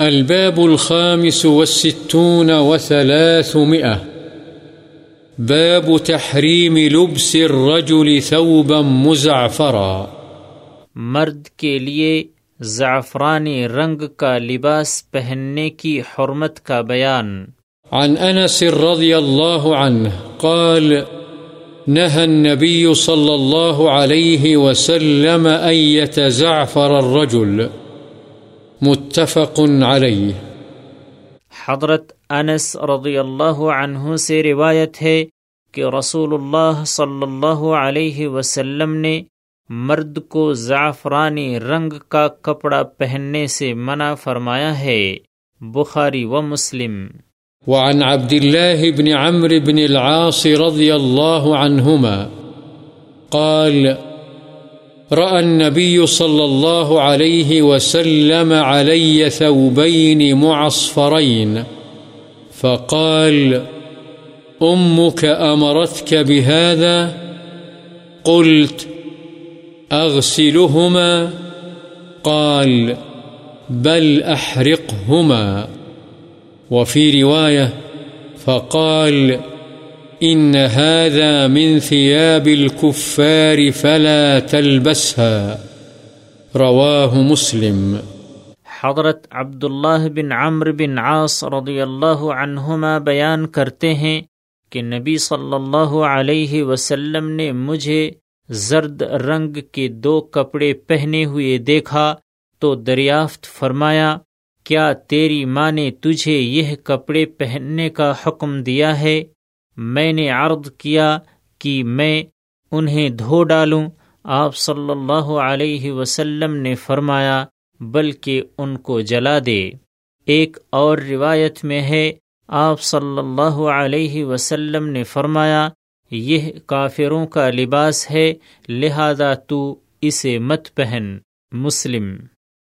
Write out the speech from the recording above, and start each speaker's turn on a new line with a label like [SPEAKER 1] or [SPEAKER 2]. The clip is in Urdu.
[SPEAKER 1] الباب الخامس والستون وثلاثمئة باب تحريم لبس الرجل ثوبا مزعفرا.
[SPEAKER 2] مرد کے لیے زعفرانی رنگ کا لباس پہننے کی حرمت کا بیان۔
[SPEAKER 1] عن أنس رضي الله عنه قال نهى النبي صلى الله عليه وسلم أن يتزعفر الرجل۔ متفق عليه
[SPEAKER 2] حضرت انس رضی اللہ عنہ سے روایت ہے کہ رسول اللہ صلی اللہ علیہ وسلم نے مرد کو زعفرانی رنگ کا کپڑا پہننے سے منع فرمایا ہے۔ بخاری و مسلم۔
[SPEAKER 1] وعن عبد الله بن عمرو بن العاص رضي الله عنهما قال رأى النبي صلى الله عليه وسلم علي ثوبين معصفرين، فقال أمك أمرتك بهذا؟ قلت أغسلهما؟ قال بل أحرقهما؟ وفي رواية فقال إن هذا من ثياب الكفار فلا تلبسها. رواه مسلم.
[SPEAKER 2] حضرت عبداللہ بن عمر بن عاص رضی اللہ عنہما بیان کرتے ہیں کہ نبی صلی اللہ علیہ وسلم نے مجھے زرد رنگ کے دو کپڑے پہنے ہوئے دیکھا تو دریافت فرمایا، کیا تیری ماں نے تجھے یہ کپڑے پہننے کا حکم دیا ہے؟ میں نے عرض کیا کہ میں انہیں دھو ڈالوں۔ آپ صلی اللہ علیہ وسلم نے فرمایا، بلکہ ان کو جلا دے۔ ایک اور روایت میں ہے، آپ صلی اللہ علیہ وسلم نے فرمایا، یہ کافروں کا لباس ہے، لہذا تو اسے مت پہن۔ مسلم